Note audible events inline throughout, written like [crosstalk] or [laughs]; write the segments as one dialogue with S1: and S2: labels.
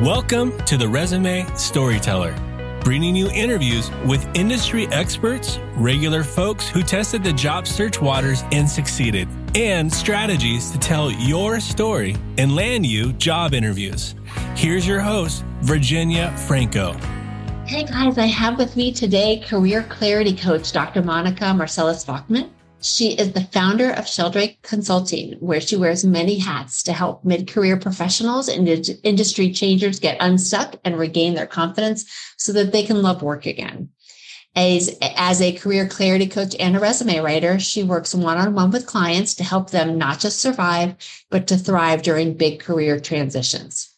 S1: Welcome to the Resume Storyteller, bringing you interviews with industry experts, regular folks who tested the job search waters and succeeded, and strategies to tell your story and land you job interviews. Here's your host, Virginia Franco.
S2: Hey guys, I have with me today career clarity coach Dr. Monica Marcellus Bachman. She is the founder of Sheldrake Consulting, where she wears many hats to help mid career professionals and industry changers get unstuck and regain their confidence so that they can love work again. As, as a career clarity coach and a resume writer, she works one on one with clients to help them not just survive, but to thrive during big career transitions.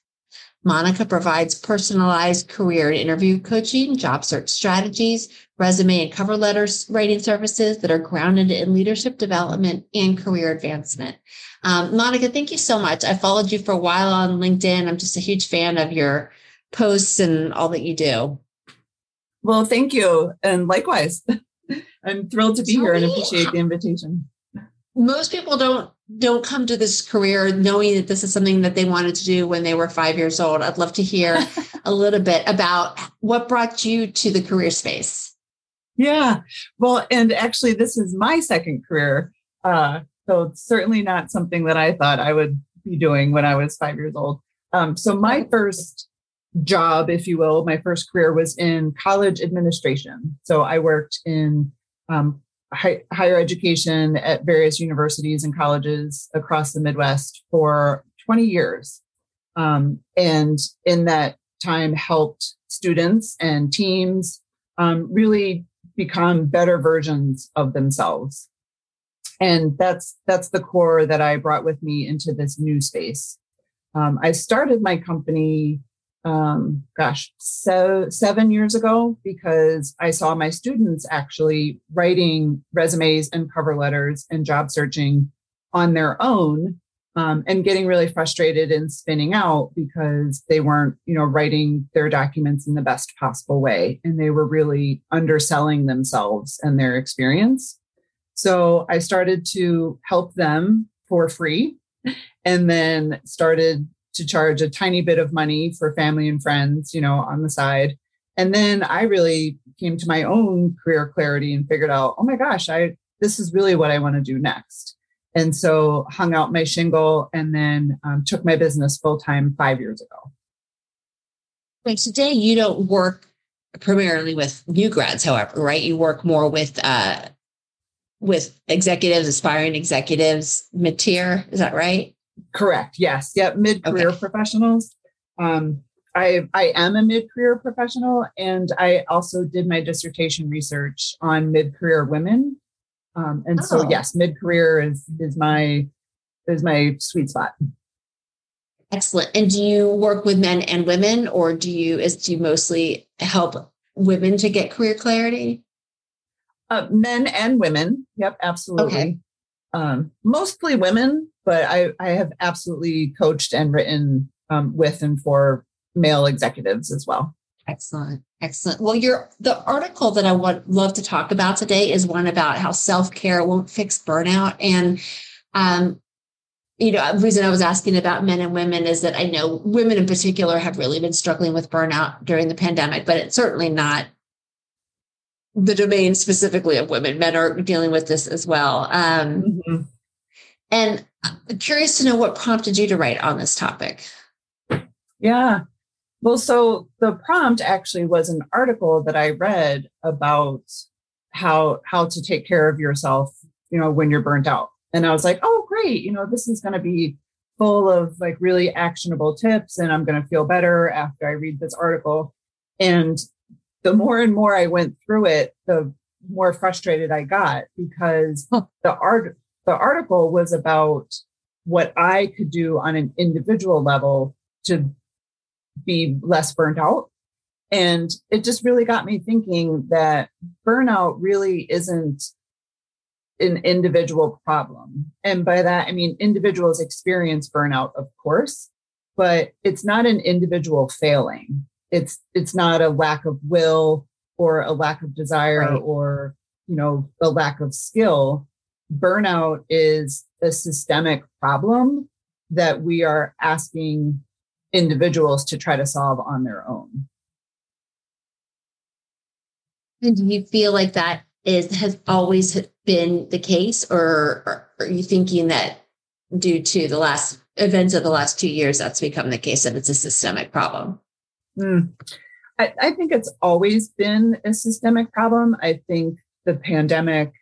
S2: Monica provides personalized career and interview coaching, job search strategies, resume and cover letters writing services that are grounded in leadership development and career advancement. Um, Monica, thank you so much. I followed you for a while on LinkedIn. I'm just a huge fan of your posts and all that you do.
S3: Well, thank you. And likewise, [laughs] I'm thrilled to be here and appreciate the invitation.
S2: Most people don't don't come to this career knowing that this is something that they wanted to do when they were five years old. I'd love to hear [laughs] a little bit about what brought you to the career space.
S3: Yeah, well, and actually, this is my second career. Uh, so certainly not something that I thought I would be doing when I was five years old. Um, so my first job, if you will, my first career was in college administration. So I worked in um, high, higher education at various universities and colleges across the Midwest for 20 years. Um, and in that time, helped students and teams um, really become better versions of themselves. And that's that's the core that I brought with me into this new space. Um, I started my company um, gosh, so seven years ago because I saw my students actually writing resumes and cover letters and job searching on their own um, and getting really frustrated and spinning out because they weren't, you know, writing their documents in the best possible way and they were really underselling themselves and their experience. So I started to help them for free and then started to charge a tiny bit of money for family and friends, you know, on the side. And then I really came to my own career clarity and figured out, oh my gosh, I this is really what I want to do next. And so hung out my shingle and then um, took my business full time five years ago.
S2: Right. Today you don't work primarily with new grads, however, right? You work more with uh with executives, aspiring executives, mid tier. Is that right?
S3: Correct. Yes. Yep. Mid career okay. professionals. Um, I I am a mid career professional, and I also did my dissertation research on mid career women. Um, and oh. so yes, mid career is is my is my sweet spot.
S2: Excellent. And do you work with men and women, or do you is do you mostly help women to get career clarity?
S3: Uh, men and women. Yep, absolutely. Okay. Um, mostly women, but I, I have absolutely coached and written um, with and for male executives as well.
S2: Excellent. Excellent. Well, your the article that I would love to talk about today is one about how self-care won't fix burnout. And um, you know, the reason I was asking about men and women is that I know women in particular have really been struggling with burnout during the pandemic, but it's certainly not the domain specifically of women. Men are dealing with this as well. Um, mm-hmm. And I'm curious to know what prompted you to write on this topic.
S3: Yeah. Well, so the prompt actually was an article that I read about how how to take care of yourself, you know, when you're burnt out. And I was like, "Oh, great. You know, this is going to be full of like really actionable tips and I'm going to feel better after I read this article." And the more and more I went through it, the more frustrated I got because the art the article was about what I could do on an individual level to be less burnt out. And it just really got me thinking that burnout really isn't an individual problem. And by that, I mean individuals experience burnout, of course, but it's not an individual failing. It's it's not a lack of will or a lack of desire right. or you know a lack of skill burnout is a systemic problem that we are asking individuals to try to solve on their own.
S2: And do you feel like that is has always been the case, or are you thinking that due to the last events of the last two years, that's become the case that it's a systemic problem?
S3: Mm. I, I think it's always been a systemic problem. I think the pandemic,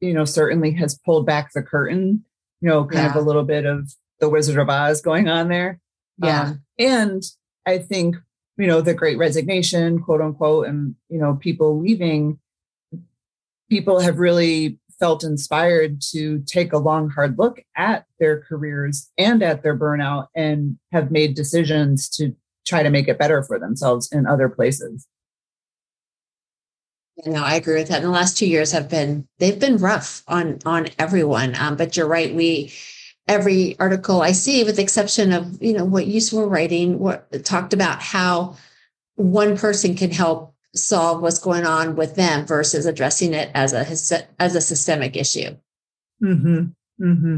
S3: you know, certainly has pulled back the curtain, you know, kind yeah. of a little bit of the Wizard of Oz going on there.
S2: Yeah. Um,
S3: and I think, you know, the great resignation, quote unquote, and, you know, people leaving, people have really felt inspired to take a long, hard look at their careers and at their burnout and have made decisions to try to make it better for themselves in other places.
S2: You know, I agree with that. And the last two years have been they've been rough on on everyone. Um, but you're right. We every article I see, with the exception of you know what you were writing, what talked about how one person can help solve what's going on with them versus addressing it as a as a systemic issue.
S3: Hmm. Hmm.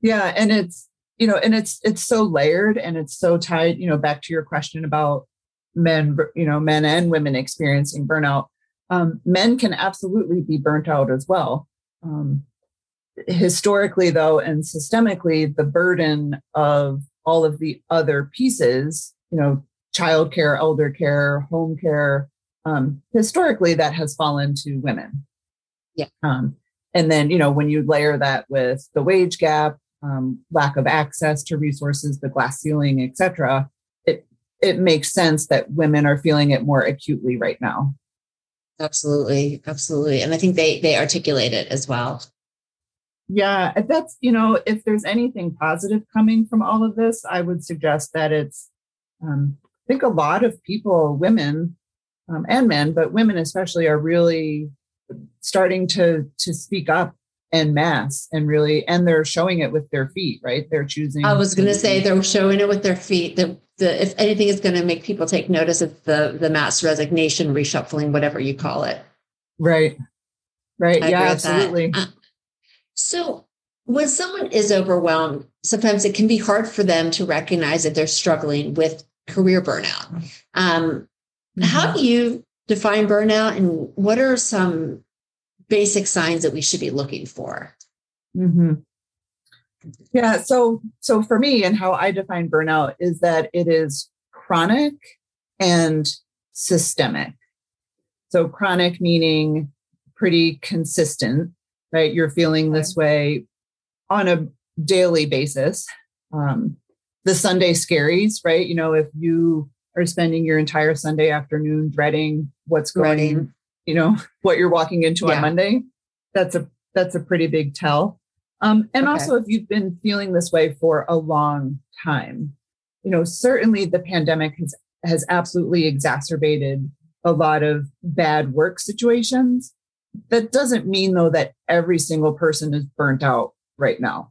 S3: Yeah, and it's you know, and it's it's so layered and it's so tied. You know, back to your question about men, you know, men and women experiencing burnout. Um, men can absolutely be burnt out as well. Um, historically, though, and systemically, the burden of all of the other pieces, you know, childcare, elder care, home care, um, historically that has fallen to women.
S2: Yeah.
S3: Um, and then, you know, when you layer that with the wage gap, um, lack of access to resources, the glass ceiling, et cetera, it, it makes sense that women are feeling it more acutely right now.
S2: Absolutely. Absolutely. And I think they, they articulate it as well.
S3: Yeah, that's, you know, if there's anything positive coming from all of this, I would suggest that it's, um, I think a lot of people, women, um, and men, but women especially are really starting to to speak up en mass and really and they're showing it with their feet right? They're choosing
S2: i was going to say they're showing it with their feet the, the if anything is going to make people take notice of the the mass resignation reshuffling whatever you call it.
S3: Right. Right. I yeah absolutely. Uh,
S2: so when someone is overwhelmed sometimes it can be hard for them to recognize that they're struggling with career burnout um, Mm-hmm. How do you define burnout and what are some basic signs that we should be looking for?
S3: Mm-hmm. Yeah, so so for me and how I define burnout is that it is chronic and systemic. So chronic meaning pretty consistent, right? You're feeling this way on a daily basis. Um, the Sunday scaries, right? You know, if you are spending your entire Sunday afternoon dreading what's going, dreading. you know, [laughs] what you're walking into yeah. on Monday, that's a that's a pretty big tell. Um, and okay. also, if you've been feeling this way for a long time, you know, certainly the pandemic has has absolutely exacerbated a lot of bad work situations. That doesn't mean though that every single person is burnt out right now.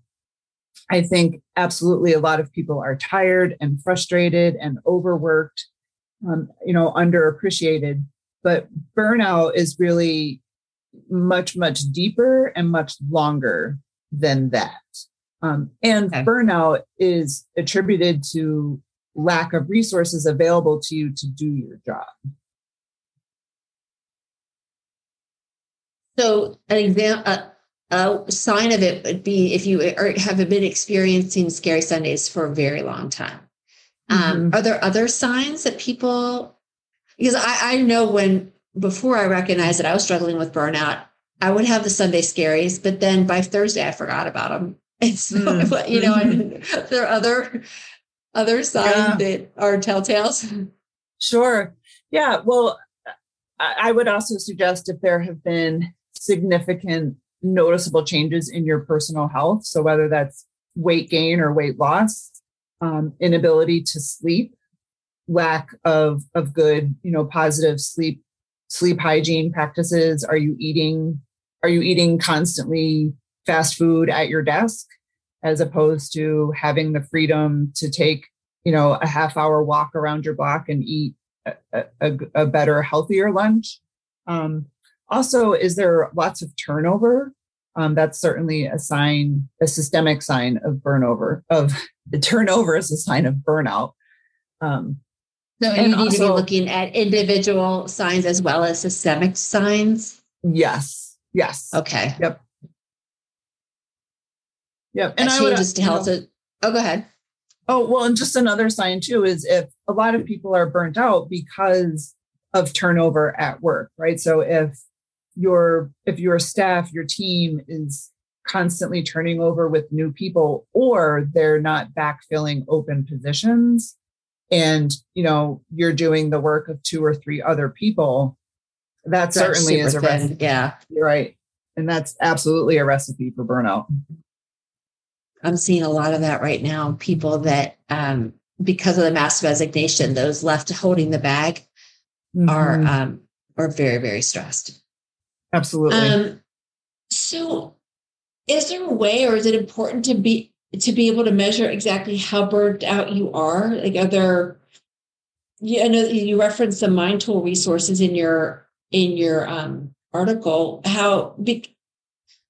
S3: I think absolutely a lot of people are tired and frustrated and overworked, um, you know, underappreciated. But burnout is really much, much deeper and much longer than that. Um, and okay. burnout is attributed to lack of resources available to you to do your job.
S2: So, an example, uh, a sign of it would be if you are, have been experiencing scary Sundays for a very long time. Um, mm-hmm. Um, are there other signs that people? Because I, I know when before I recognized that I was struggling with burnout, I would have the Sunday scaries, but then by Thursday I forgot about them. [laughs] And so, mm-hmm. you know, and [laughs] there are other other signs yeah. that are telltales.
S3: Sure. Yeah. Well, I would also suggest if there have been significant noticeable changes in your personal health. So whether that's weight gain or weight loss, um, inability to sleep, lack of of good, you know, positive sleep sleep hygiene practices. Are you eating? Are you eating constantly fast food at your desk, as opposed to having the freedom to take, you know, a half hour walk around your block and eat a, a, a better, healthier lunch? Um, also, is there lots of turnover? Um, that's certainly a sign, a systemic sign of burnover. Of the [laughs] turnover is a sign of burnout. Um,
S2: so you need also, to be looking at individual signs as well as systemic signs.
S3: Yes. Yes.
S2: Okay.
S3: Yep. Yep.
S2: And that I changes would, to health. You know, oh, go ahead.
S3: Oh, well, and just another sign too is if a lot of people are burnt out because of turnover at work, right? So if your if your staff, your team is constantly turning over with new people or they're not backfilling open positions and you know you're doing the work of two or three other people that that's certainly is a thin. recipe.
S2: yeah.
S3: You're right. And that's absolutely a recipe for burnout.
S2: I'm seeing a lot of that right now. People that um, because of the mass resignation those left holding the bag mm-hmm. are um, are very very stressed
S3: absolutely. Um,
S2: so is there a way or is it important to be to be able to measure exactly how burned out you are? Like are there yeah i know you referenced the mind tool resources in your in your um, article. How be,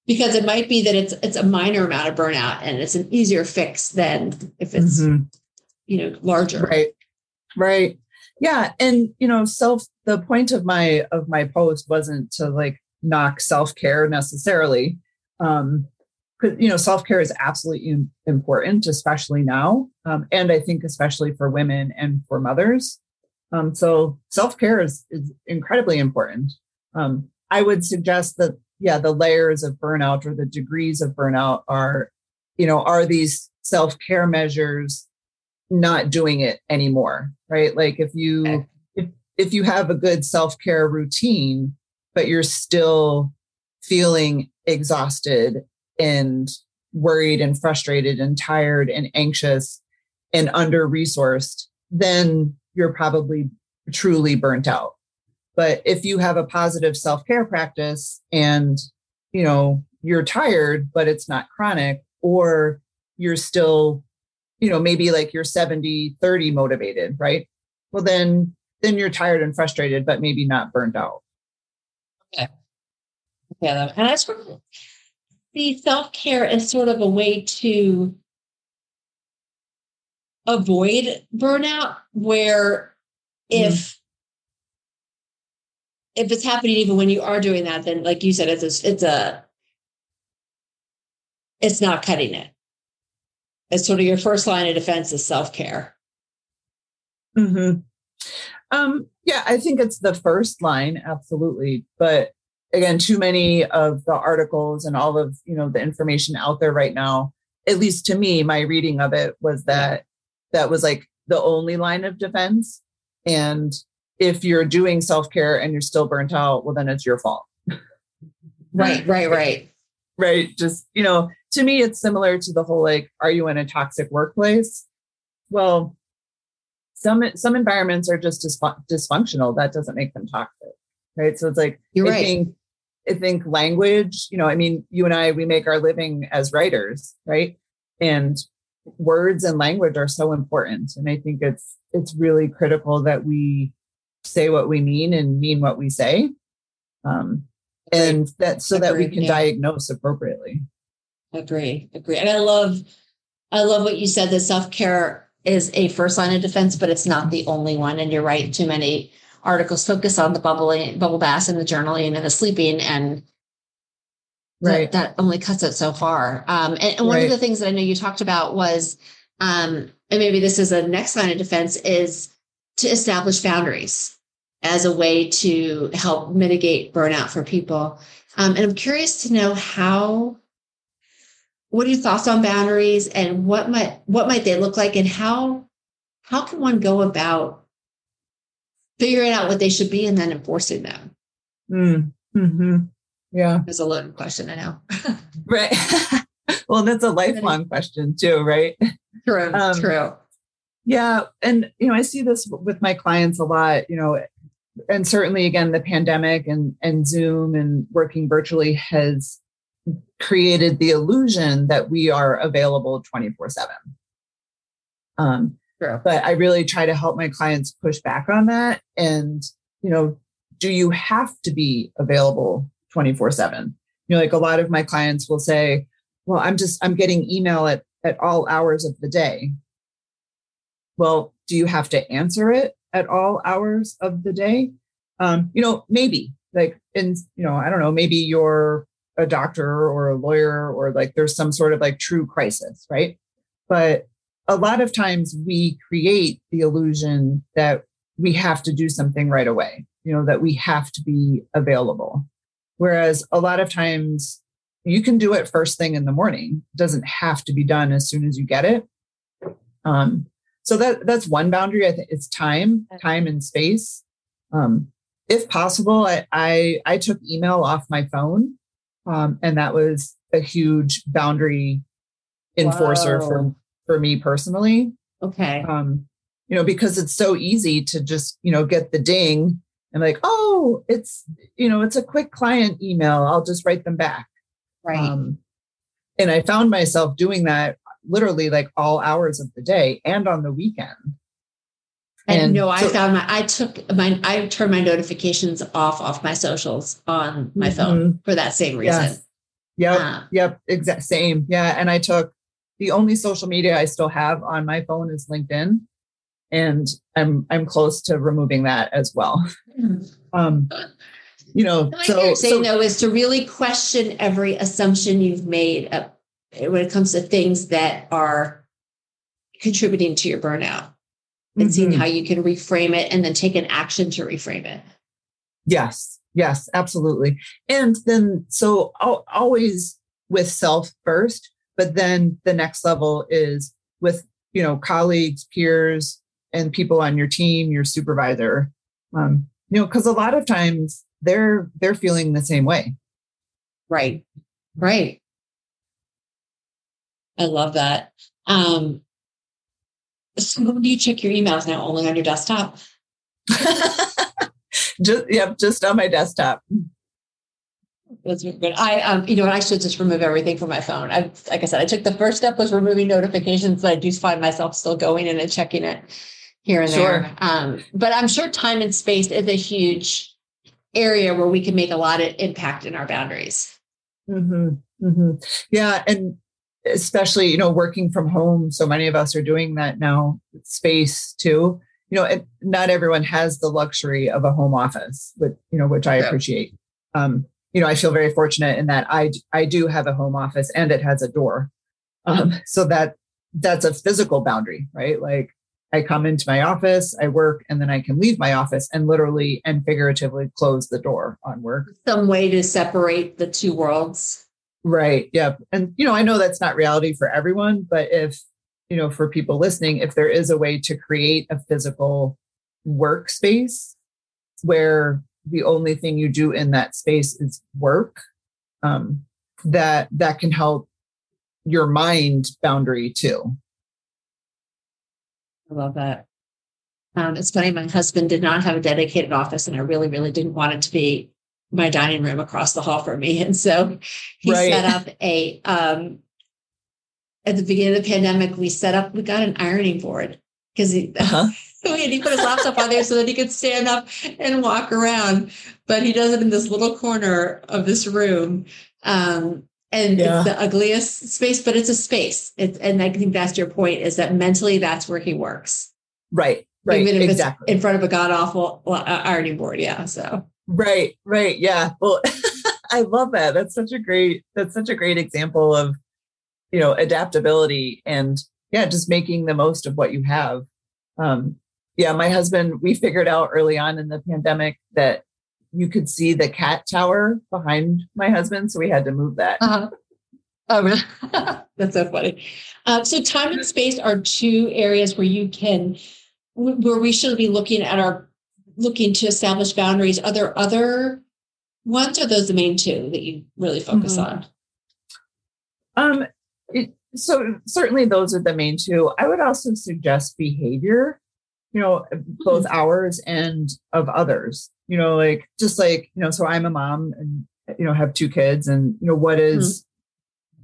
S2: because it might be that it's it's a minor amount of burnout and it's an easier fix than if it's mm-hmm. you know larger.
S3: Right. Right. Yeah. And you know self the point of my of my post wasn't to like knock self-care necessarily. Um you know self-care is absolutely important especially now um, and i think especially for women and for mothers. Um, so self-care is, is incredibly important. Um, i would suggest that yeah the layers of burnout or the degrees of burnout are you know are these self-care measures not doing it anymore right? Like if you okay. if, if you have a good self-care routine but you're still feeling exhausted and worried and frustrated and tired and anxious and under resourced, then you're probably truly burnt out. But if you have a positive self care practice and, you know, you're tired, but it's not chronic, or you're still, you know, maybe like you're 70, 30 motivated, right? Well, then, then you're tired and frustrated, but maybe not burnt out.
S2: Okay. Yeah. And that's see self care as sort of a way to avoid burnout, where if mm. if it's happening even when you are doing that, then like you said, it's a, it's a it's not cutting it. It's sort of your first line of defense is self care.
S3: Hmm. Um. Yeah, I think it's the first line, absolutely. But again too many of the articles and all of you know the information out there right now at least to me my reading of it was that that was like the only line of defense and if you're doing self-care and you're still burnt out well then it's your fault [laughs]
S2: right right right
S3: right just you know to me it's similar to the whole like are you in a toxic workplace well some some environments are just dysfunctional that doesn't make them toxic right so it's like
S2: You're
S3: I
S2: right.
S3: think I think language, you know, I mean, you and I, we make our living as writers, right? And words and language are so important. And I think it's it's really critical that we say what we mean and mean what we say. Um, and that so that we can yeah. diagnose appropriately.
S2: Agree. Agree. And I love I love what you said The self-care is a first line of defense, but it's not the only one. And you're right, too many articles focus on the bubbling, bubble baths and the journaling and the sleeping and right. that, that only cuts it so far. Um, and, and, one right. of the things that I know you talked about was, um, and maybe this is a next line of defense is to establish boundaries as a way to help mitigate burnout for people. Um, and I'm curious to know how, what are your thoughts on boundaries and what might, what might they look like and how, how can one go about figuring out what they should be and then enforcing them?
S3: Mm, hmm Yeah.
S2: It's a loaded question, I know. [laughs]
S3: right. [laughs] well, that's a lifelong question too, right?
S2: True, um, true.
S3: Yeah. And, you know, I see this with my clients a lot, you know, and certainly again, the pandemic and, and Zoom and working virtually has created the illusion that we are available 24 7. Um, True. But I really try to help my clients push back on that. And, you know, do you have to be available 24 7? You know, like a lot of my clients will say, well, I'm just, I'm getting email at, at all hours of the day. Well, do you have to answer it at all hours of the day? Um, you know, maybe like in, you know, I don't know, maybe you're a doctor or a lawyer or like there's some sort of like true crisis, right? But a lot of times we create the illusion that we have to do something right away, you know, that we have to be available. Whereas a lot of times you can do it first thing in the morning. It doesn't have to be done as soon as you get it. Um, so that that's one boundary. I think it's time, time and space. Um, if possible, I, I, I took email off my phone, um, and that was a huge boundary enforcer Whoa. for for me personally.
S2: Okay.
S3: Um, you know, because it's so easy to just you know get the ding and like, oh, it's you know, it's a quick client email. I'll just write them back.
S2: Right. Um,
S3: and I found myself doing that literally like all hours of the day and on the weekend.
S2: And, no, I found my I took my I turned my notifications off off my socials on my mm-hmm. phone for that same reason. Yes.
S3: Yep. Uh, yep. Exact same. Yeah. And I took the only social media I still have on my phone is LinkedIn. And I'm I'm close to removing that as well. Mm-hmm. Um you know,
S2: what so, you're saying so, though is to really question every assumption you've made when it comes to things that are contributing to your burnout and mm-hmm. seeing how you can reframe it and then take an action to reframe it.
S3: Yes, yes, absolutely. And then, so always with self first, but then the next level is with, you know, colleagues, peers, and people on your team, your supervisor. Um, you know, because a lot of times they're they're feeling the same way.
S2: Right. Right. I love that. Um, so when do you check your emails now? Only on your desktop? [laughs]
S3: just yep, just on my desktop.
S2: That's good. I um, you know, I should just remove everything from my phone. I like I said, I took the first step was removing notifications, but I do find myself still going in and checking it here and sure. there. Um, but I'm sure time and space is a huge area where we can make a lot of impact in our boundaries.
S3: Mm-hmm. Mm-hmm. Yeah, and especially you know working from home so many of us are doing that now space too. You know it, not everyone has the luxury of a home office but you know which i appreciate. Um you know i feel very fortunate in that i i do have a home office and it has a door. Um [laughs] so that that's a physical boundary right? Like i come into my office i work and then i can leave my office and literally and figuratively close the door on work.
S2: Some way to separate the two worlds
S3: Right. Yep. And, you know, I know that's not reality for everyone, but if, you know, for people listening, if there is a way to create a physical workspace where the only thing you do in that space is work, um, that that can help your mind boundary too.
S2: I love that. Um, it's funny, my husband did not have a dedicated office, and I really, really didn't want it to be my dining room across the hall from me. And so he right. set up a um at the beginning of the pandemic, we set up, we got an ironing board because he uh-huh. [laughs] he put his laptop on there so that he could stand up and walk around. But he does it in this little corner of this room. Um, and yeah. it's the ugliest space, but it's a space. It's, and I think that's your point is that mentally that's where he works.
S3: Right. Right. Even if exactly.
S2: it's in front of a god awful uh, ironing board. Yeah. So
S3: Right, right. Yeah. Well, [laughs] I love that. That's such a great that's such a great example of you know adaptability and yeah, just making the most of what you have. Um yeah, my husband, we figured out early on in the pandemic that you could see the cat tower behind my husband, so we had to move that. Uh-huh.
S2: Oh, [laughs] that's so funny. Uh, so, time and space are two areas where you can, where we should be looking at our looking to establish boundaries, are there other ones or those the main two that you really focus mm-hmm.
S3: on? Um, it, so certainly those are the main two. I would also suggest behavior, you know, both mm-hmm. ours and of others. You know, like just like you know, so I'm a mom and you know have two kids, and you know what is,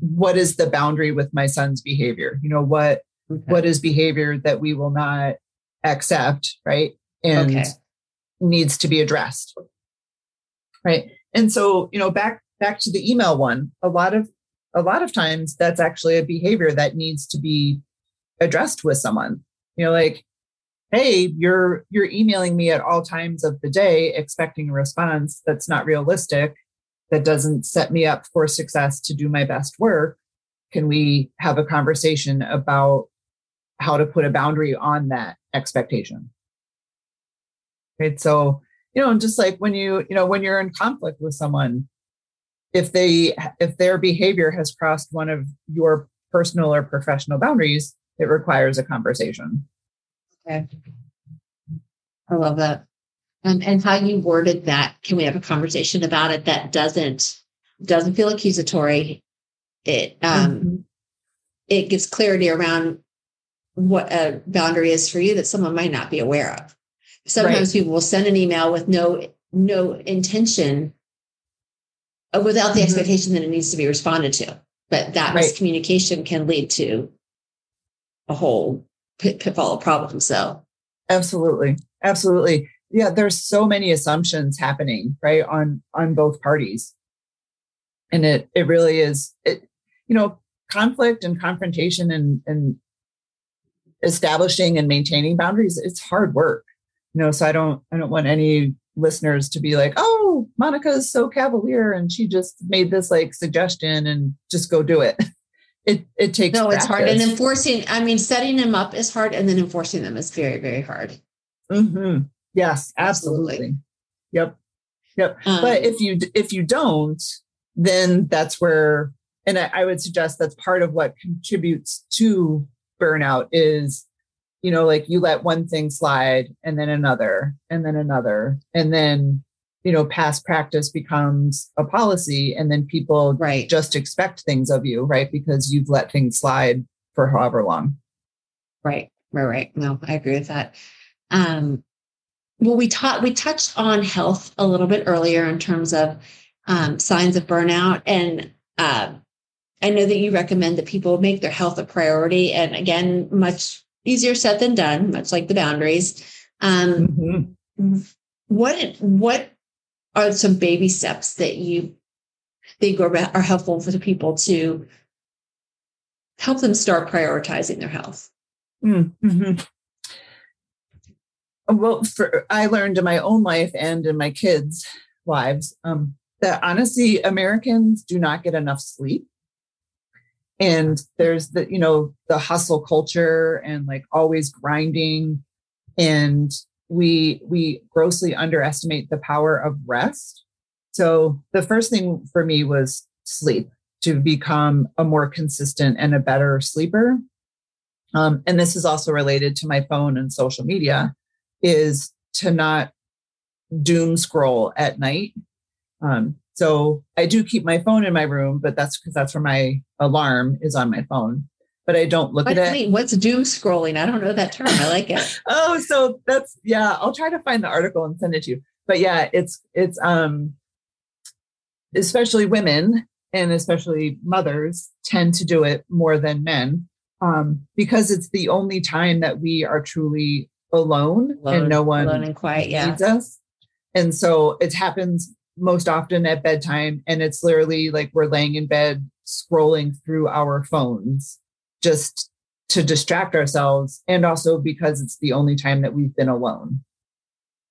S3: mm-hmm. what is the boundary with my son's behavior? You know what okay. what is behavior that we will not accept, right? And okay needs to be addressed right and so you know back back to the email one a lot of a lot of times that's actually a behavior that needs to be addressed with someone you know like hey, you're you're emailing me at all times of the day expecting a response that's not realistic, that doesn't set me up for success to do my best work. Can we have a conversation about how to put a boundary on that expectation? Right. So, you know, just like when you, you know, when you're in conflict with someone, if they if their behavior has crossed one of your personal or professional boundaries, it requires a conversation.
S2: Okay. I love that. Um, and how you worded that, can we have a conversation about it that doesn't doesn't feel accusatory? It um mm-hmm. it gives clarity around what a boundary is for you that someone might not be aware of. Sometimes right. people will send an email with no no intention without the mm-hmm. expectation that it needs to be responded to. But that right. miscommunication can lead to a whole pit, pitfall of problems. So,
S3: absolutely, absolutely, yeah. There's so many assumptions happening, right, on on both parties, and it it really is it. You know, conflict and confrontation and and establishing and maintaining boundaries. It's hard work, you know. So I don't I don't want any listeners to be like, oh, Monica is so cavalier and she just made this like suggestion and just go do it. [laughs] it it takes
S2: no practice. it's hard and enforcing i mean setting them up is hard and then enforcing them is very very hard
S3: mm-hmm. yes absolutely. absolutely. yep yep um, but if you if you don't then that's where and I, I would suggest that's part of what contributes to burnout is you know like you let one thing slide and then another and then another. And then you know past practice becomes a policy and then people
S2: right.
S3: just expect things of you right? Because you've let things slide for however long.
S2: Right right right. No i agree with that. Um well we taught we touched on health a little bit earlier in terms of um, signs of burnout. And uh, i know that you recommend that people make their health a priority. And again much easier said than done much like the boundaries um, mm-hmm. what what are some baby steps that you think are, are helpful for the people to help them start prioritizing their health?
S3: Mm-hmm. Well, for, I learned in my own life and in my kids' lives um, that honestly, Americans do not get enough sleep. And there's the, you know, the hustle culture and like always grinding and we we grossly underestimate the power of rest. So the first thing for me was sleep to become a more consistent and a better sleeper. Um, and this is also related to my phone and social media is to not doom scroll at night. Um, so I do keep my phone in my room, but that's because that's where my alarm is on my phone but I don't look
S2: what,
S3: at
S2: it. What's doom scrolling? I don't know that term. I like it. [laughs]
S3: oh, so that's yeah. I'll try to find the article and send it to you. But yeah, it's it's um especially women and especially mothers tend to do it more than men um, because it's the only time that we are truly alone, alone and no one
S2: alone and quiet, yeah.
S3: needs us. And so it happens most often at bedtime, and it's literally like we're laying in bed scrolling through our phones just to distract ourselves and also because it's the only time that we've been alone.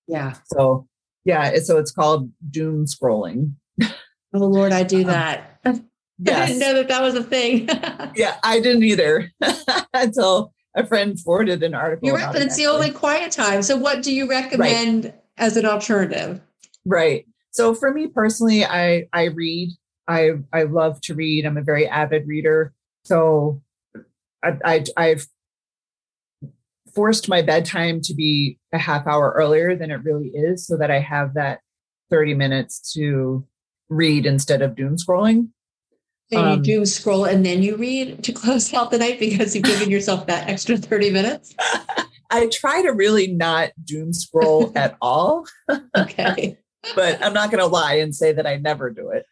S2: Yeah.
S3: So, yeah, so it's called doom scrolling.
S2: Oh Lord, I do um, that. Um, yes. [laughs] I didn't know that that was a thing. [laughs]
S3: yeah, I didn't either [laughs] until a friend forwarded an article.
S2: You're right, but it's the only quiet time. So, what do you recommend right. as an alternative?
S3: Right. So, for me personally, I I read. I I love to read. I'm a very avid reader. So I, I, have forced my bedtime to be a half hour earlier than it really is so that I have that 30 minutes to read instead of doom scrolling.
S2: So you um, doom scroll and then you read to close [laughs] out the night because you've given yourself that extra 30 minutes? [laughs]
S3: I try to really not doom scroll [laughs] at all.
S2: okay.
S3: But I'm not going to lie and say that I never do it.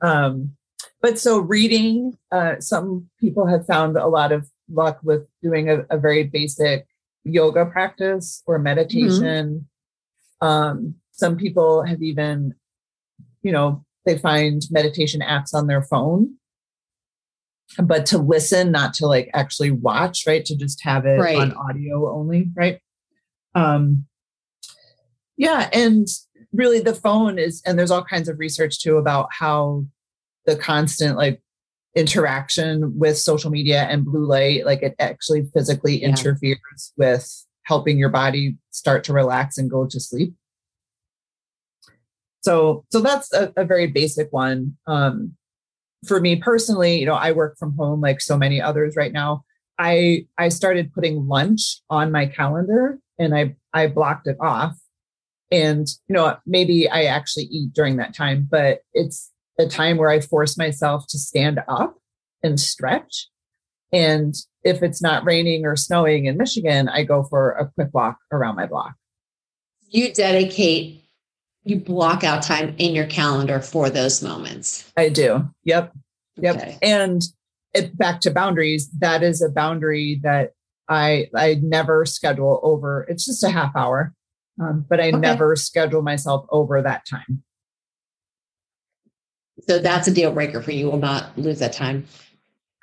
S3: Um, but so reading, uh, some people have found a lot of luck with doing a, a very basic yoga practice or meditation. Mm-hmm. Um, some people have even, you know, they find meditation apps on their phone, but to listen, not to like actually watch, right? To just have it right. on audio only, right? Um, yeah, and really the phone is, and there's all kinds of research too about how the constant like interaction with social media and blue light, like it actually physically yeah. interferes with helping your body start to relax and go to sleep. So, so that's a, a very basic one. Um, for me personally, you know, I work from home like so many others right now. I I started putting lunch on my calendar and I I blocked it off. And you know, maybe I actually eat during that time, but it's a time where I force myself to stand up and stretch. And if it's not raining or snowing in Michigan, I go for a quick walk around my block.
S2: You dedicate, you block out time in your calendar for those moments.
S3: I do. Yep. Yep. Okay. And it, back to boundaries, that is a boundary that I I never schedule over. It's just a half hour, um, but I okay. never schedule myself over that time.
S2: So that's a deal breaker for you. will not lose that time.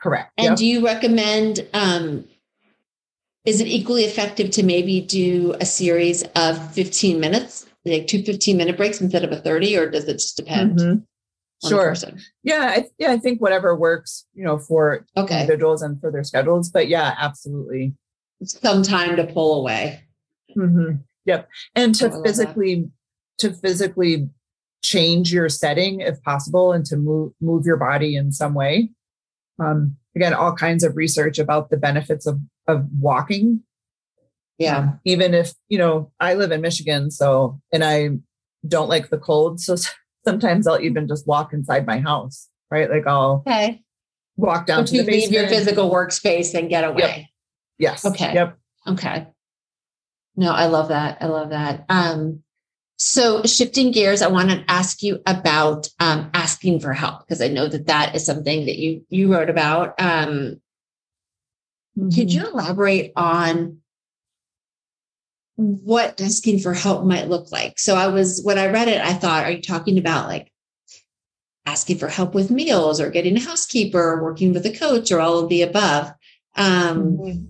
S3: Correct.
S2: And yep. do you recommend? Um, is it equally effective to maybe do a series of 15 minutes, like two 15 minute breaks instead of a 30, or does it just depend?
S3: Mm-hmm. Sure. Yeah, I, yeah. I think whatever works, you know, for
S2: okay.
S3: individuals and for their schedules. But yeah, absolutely.
S2: Some time to pull away.
S3: Mm-hmm. Yep, and to oh, physically to physically change your setting if possible, and to move move your body in some way um, again, all kinds of research about the benefits of, of walking.
S2: Yeah. Um,
S3: even if, you know, I live in Michigan, so, and I don't like the cold. So sometimes I'll even just walk inside my house, right? Like I'll
S2: okay.
S3: walk down
S2: but
S3: to
S2: you
S3: the
S2: leave your physical workspace and get away. Yep.
S3: Yes.
S2: Okay.
S3: Yep.
S2: Okay. No, I love that. I love that. Um, so, shifting gears, I want to ask you about um, asking for help because I know that that is something that you you wrote about. Um, mm-hmm. Could you elaborate on what asking for help might look like? So, I was when I read it, I thought, are you talking about like asking for help with meals or getting a housekeeper or working with a coach or all of the above? Um, mm-hmm.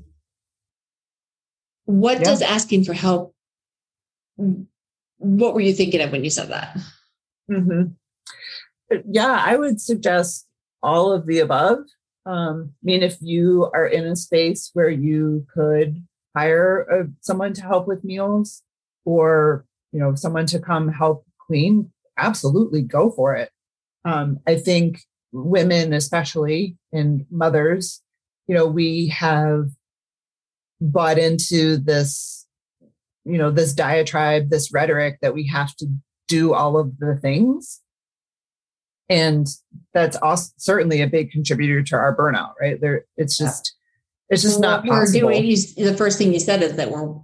S2: What yeah. does asking for help what were you thinking of when you said that?
S3: Mm-hmm. Yeah, I would suggest all of the above. Um, I mean, if you are in a space where you could hire a, someone to help with meals or you know someone to come help clean, absolutely go for it. Um, I think women, especially and mothers, you know, we have bought into this you know this diatribe this rhetoric that we have to do all of the things. And that's also certainly a big contributor to our burnout right? There it's just yeah. it's just well, not possible.
S2: We're doing, the first thing you said is that we're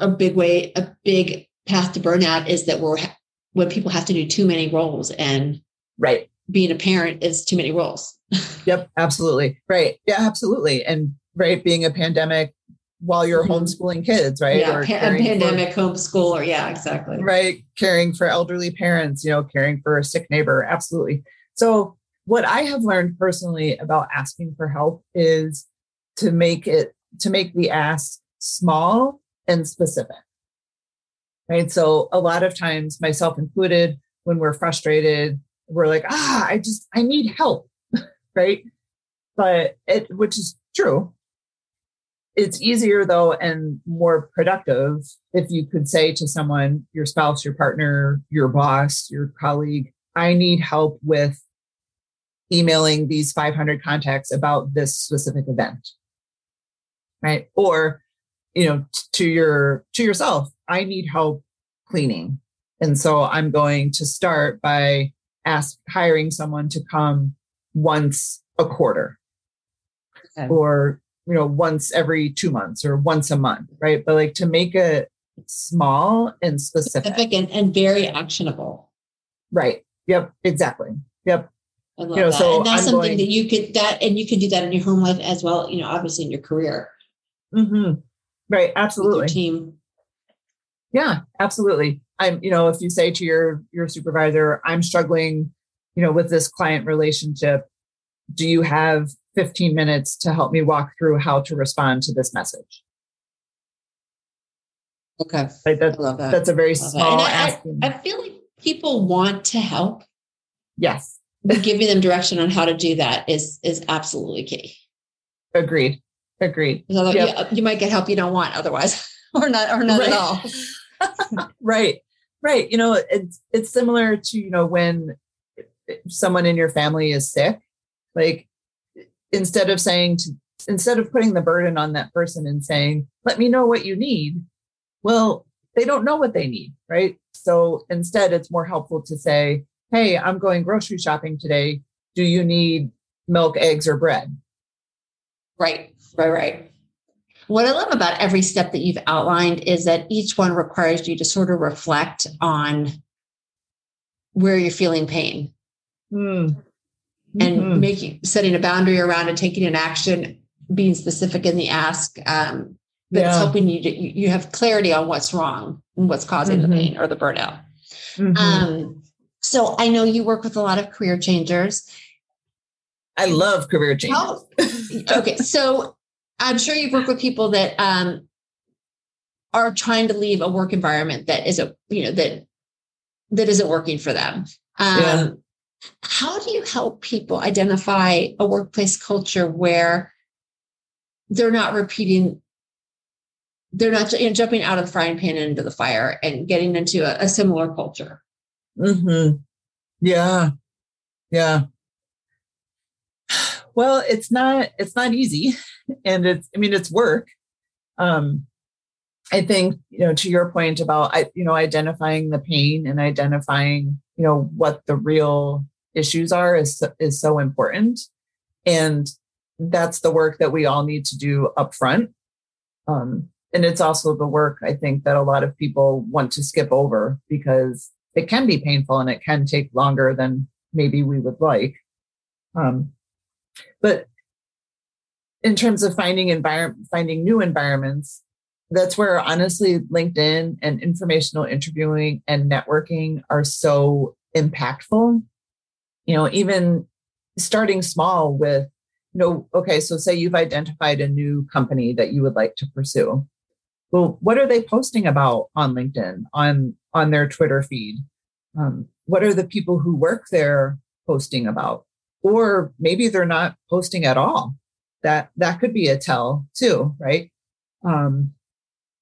S2: a big way a big path to burnout is that we're when people have to do too many roles and
S3: right.
S2: being a parent is too many roles. [laughs]
S3: Yep absolutely. Right. Yeah absolutely. And right being a pandemic while you're mm-hmm. homeschooling kids, right?
S2: Yeah, or pa- pandemic for, homeschool, or yeah, exactly.
S3: Right, caring for elderly parents, you know, caring for a sick neighbor, absolutely. So, what I have learned personally about asking for help is to make it to make the ask small and specific. Right. So a lot of times, myself included, when we're frustrated, we're like, ah, I just I need help. [laughs] right. But it which is true it's easier though and more productive if you could say to someone, your spouse, your partner, your boss, your colleague, I need help with emailing these 500 contacts about this specific event. Right. Or, you know, t- to your, to yourself, I need help cleaning. And so I'm going to start by ask hiring someone to come once a quarter okay. or you know once every two months or once a month right but like to make it small and specific,
S2: specific and, and very actionable
S3: right yep exactly yep
S2: I love you know, that. So and that's I'm something going, that you could that and you could do that in your home life as well, you know, obviously in your career.
S3: Mm-hmm. Right. Absolutely.
S2: team.
S3: Yeah, absolutely. I'm, you know, if you say to your your supervisor, I'm struggling, you know, with this client relationship, do you have 15 minutes to help me walk through how to respond to this message.
S2: Okay.
S3: Like that,
S2: I love that.
S3: that's a very small
S2: And I. I, I feel like people want to help,
S3: yes,
S2: but giving them direction on how to do that is is absolutely key.
S3: agreed. Agreed. Yep.
S2: you, you might get help you don't want otherwise, [laughs] or not, or not
S3: Right.
S2: at all. [laughs]
S3: right right you know it's it's similar to you know when someone in your family is sick like instead of saying to instead of putting the burden on that person and saying let me know what you need well they don't know what they need right so instead it's more helpful to say hey i'm going grocery shopping today do you need milk eggs or bread
S2: Right, right, right. What I love about every step that you've outlined is that each one requires you to sort of reflect on where you're feeling pain
S3: Hmm.
S2: And
S3: Mhm.
S2: making setting a boundary around and taking an action, being specific in the ask. Um, but it's helping you to you you have clarity on what's wrong and what's causing
S3: Mhm.
S2: the pain or the burnout.
S3: Mhm.
S2: Um, so I know you work with a lot of career changers.
S3: i love career changes
S2: How, okay, so I'm sure you've worked with people that um, are trying to leave a work environment that is a you know that that isn't working for them. Um,
S3: Yeah.
S2: How do you help people identify a workplace culture where they're not repeating? They're not you know, jumping out of the frying pan into the fire and getting into a, a similar culture.
S3: hmm Yeah. Yeah. Well, it's not it's not easy and it's I mean it's work. Um I think, you know, to your point about I you know identifying the pain and identifying, you know, what the real issues are is is so important. And that's the work that we all need to do up front. Um and it's also the work I think that a lot of people want to skip over because it can be painful and it can take longer than maybe we would like. Um, but in terms of finding environment, finding new environments, that's where honestly LinkedIn and informational interviewing and networking are so impactful. You know, even starting small with, you know, okay, so say you've identified a new company that you would like to pursue. Well, what are they posting about on LinkedIn, on on their Twitter feed? Um, what are the people who work there posting about? Or maybe they're not posting at all. That that could be a tell too, right? Um,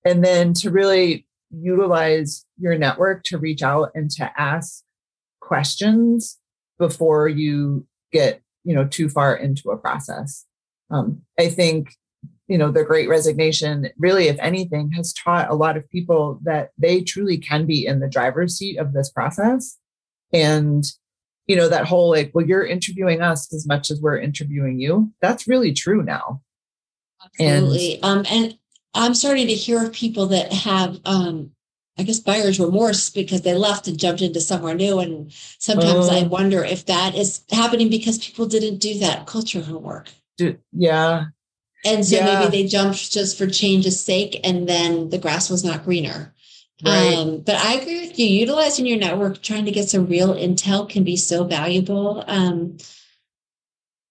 S3: and then to really utilize your network to reach out and to ask questions before you get you know too far into a process. Um, I think you know the great resignation really if anything has taught a lot of people that they truly can be in the driver's seat of this process and you know that whole like well you're interviewing us as much as we're interviewing you that's really true now
S2: Absolutely. um, and I'm starting to hear of people that have, um, I guess, buyer's remorse because they left and jumped into somewhere new. And sometimes I
S3: Oh.
S2: wonder if that is happening because people didn't do that culture homework.
S3: Do, yeah
S2: And so
S3: Yeah.
S2: maybe they jumped just for change's sake and then the grass was not greener.
S3: right
S2: Um, but I agree with you. Utilizing your network, trying to get some real intel can be so valuable. Um,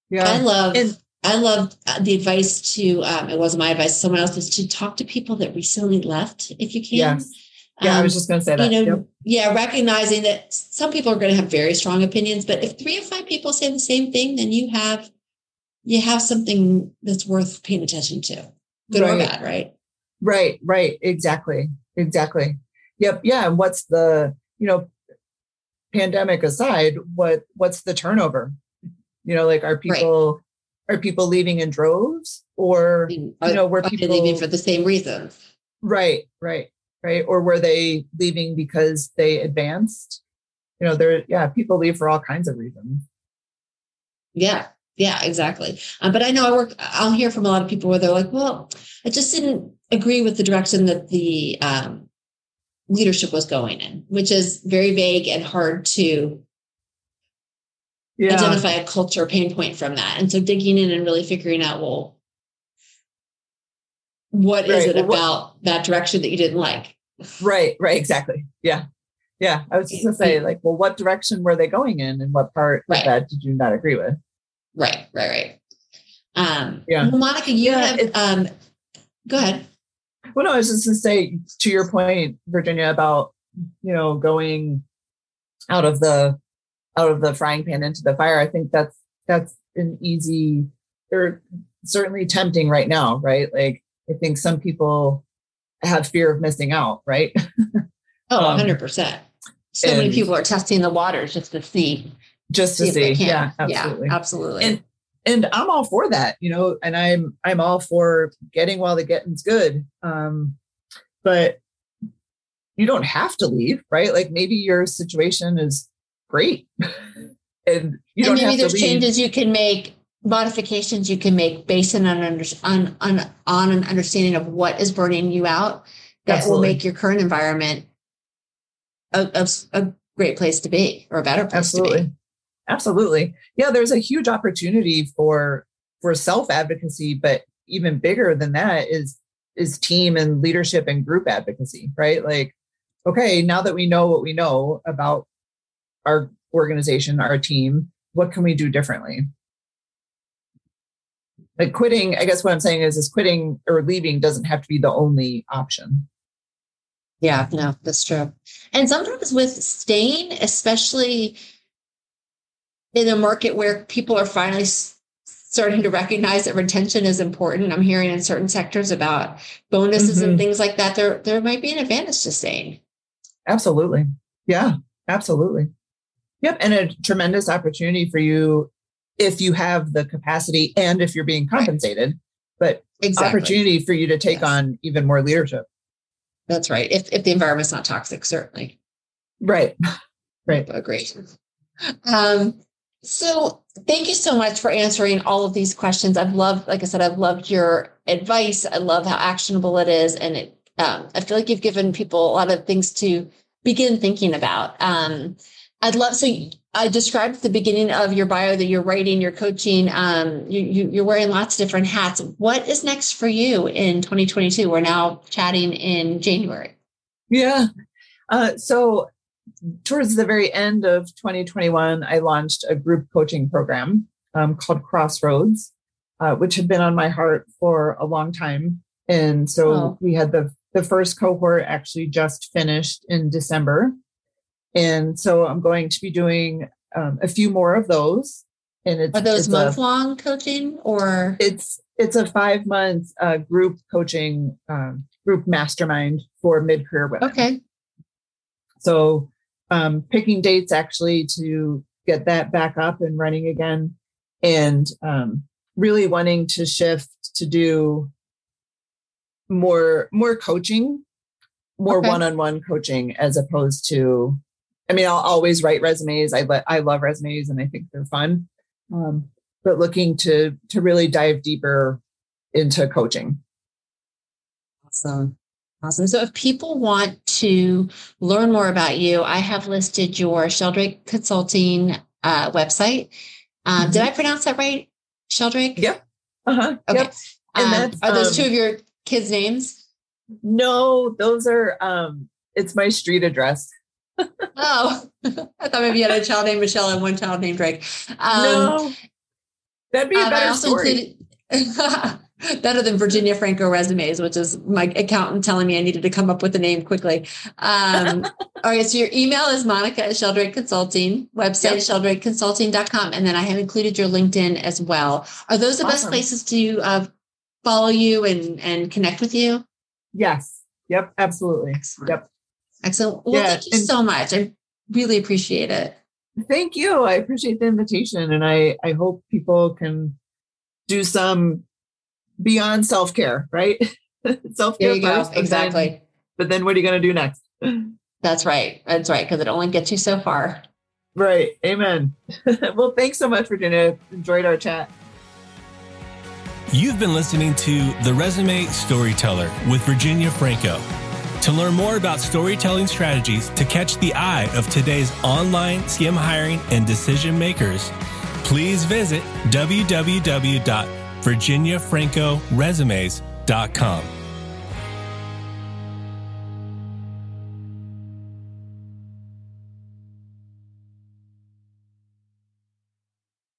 S3: yeah
S2: I love
S3: And-
S2: I love uh, the advice to um, it wasn't my advice someone else's to talk to people that recently left if you can
S3: yes yeah i
S2: Um,
S3: was just going to say that.
S2: you know
S3: Yep.
S2: yeah recognizing that some people are going to have very strong opinions but if three or five people say the same thing then you have you have something that's worth paying attention to good or bad right?
S3: Right right exactly exactly. Yep yeah and what's the you know pandemic aside what what's the turnover? You know like are people are people leaving in droves or
S2: you
S3: know, where
S2: are
S3: people-
S2: leaving for the same reasons?
S3: Right right right or were they leaving because they advanced you know there yeah people leave for all kinds of reasons
S2: Yeah, yeah, exactly. Um, but I know I work, I'll hear from a lot of people where they're like, well, I just didn't agree with the direction that the um, leadership was going in, which is very vague and hard to
S3: yeah
S2: identify a culture pain point from that. And so digging in and really figuring out, well, what is
S3: Right,
S2: it
S3: well, what-
S2: about that direction that you didn't like?
S3: right right exactly yeah yeah i was just to say like well what direction were they going in and what part
S2: Right.
S3: of that did you not agree with
S2: Right, right, right. Um,
S3: Yeah.
S2: Well, Monica, you
S3: Yeah,
S2: have, um, go ahead.
S3: well, no, I was just gonna say to your point, Virginia, about you know going out of the out of the frying pan into the fire. I think that's that's an easy or certainly tempting right now, right? Like I think some people have fear of missing out, right?
S2: oh, 100%. Um, so many people are testing the waters just to see.
S3: Just to see. see. Yeah,
S2: absolutely. Yeah, absolutely.
S3: And, and I'm all for that, you know, and I'm I'm all for getting while the getting's good. Um, but you don't have to leave, right? Like maybe your situation is great. [laughs] and you and maybe
S2: there's changes you can make modifications you can make based on, under, on, on, on an understanding of what is burning you out that Absolutely. will make your current environment a, a, a, great place to be or a better place
S3: Absolutely.
S2: to be.
S3: Absolutely. Yeah, there's a huge opportunity for for self advocacy, but even bigger than that is is team and leadership and group advocacy, right? Like, okay, now that we know what we know about our organization, our team, what can we do differently? Like quitting i guess what i'm saying is is quitting or leaving doesn't have to be the only option.
S2: Yeah no that's true. And sometimes with staying especially in a market where people are finally starting to recognize that retention is important i'm hearing in certain sectors about bonuses mm-hmm. and things like that there there might be an advantage to staying.
S3: Absolutely. Yeah absolutely. Yep and a tremendous opportunity for you if you have the capacity and if you're being compensated, but exactly. opportunity for you to take yes. on even more leadership.
S2: That's right. If if the environment's not toxic, certainly.
S3: Right. [laughs] Right.
S2: Agree. Um, so thank you so much for answering all of these questions. I've loved, like I said, I've loved your advice. I love how actionable it is. And it um, I feel like you've given people a lot of things to begin thinking about. Um, I'd love so I described at the beginning of your bio that you're writing, you're coaching, um, you, you, are wearing lots of different hats. What is next for you in 2022? We're now chatting in January.
S3: Yeah. Uh, so, towards the very end of 2021, I launched a group coaching program um, called Crossroads, uh, which had been on my heart for a long time. And so, oh. we had the, the first cohort actually just finished in December. And so I'm going to be doing um, a few more of those.
S2: And it's, are those month long coaching or
S3: it's it's a five month uh, group coaching um, group mastermind for mid career women.
S2: Okay.
S3: So um, picking dates actually to get that back up and running again, and um, really wanting to shift to do more more coaching, more one on one coaching as opposed to I mean, I'll always write resumes. I let I love resumes and I think they're fun. Um, but looking to to really dive deeper into coaching.
S2: Awesome. Awesome. So if people want to learn more about you, I have listed your Sheldrake Consulting uh, website. Um, mm-hmm. Did I pronounce that right? Sheldrake?
S3: Yep. Uh-huh.
S2: Okay. Yep. Um, are those um, two of your kids' names?
S3: No, those are um it's my street address
S2: oh, [laughs] I thought maybe you had a child named Michelle and one child named Drake.
S3: Um, no, that'd be a um, better story. [laughs]
S2: better than Virginia Franco resumes, which is my accountant telling me I needed to come up with a name quickly. Um, [laughs] all right. So your email is Monica at Sheldrake Consulting, website yep. sheldrakeconsulting.com. And then I have included your LinkedIn as well. Are those the awesome. best places to uh, follow you and, and connect with you?
S3: Yes. Yep. Absolutely. Excellent. Yep.
S2: Excellent. Well, yeah, thank you so much. I really appreciate it.
S3: Thank you. I appreciate the invitation. And I, I hope people can do some beyond self care, right? [laughs] self care first.
S2: Go. Exactly.
S3: Then, but then what are you going to do next? [laughs]
S2: That's right. That's right. Because it only gets you so far.
S3: Right. Amen. [laughs] well, thanks so much, Virginia. Enjoyed our chat.
S1: You've been listening to The Resume Storyteller with Virginia Franco. To learn more about storytelling strategies to catch the eye of today's online CM hiring and decision makers, please visit www.virginiafrancoresumes.com.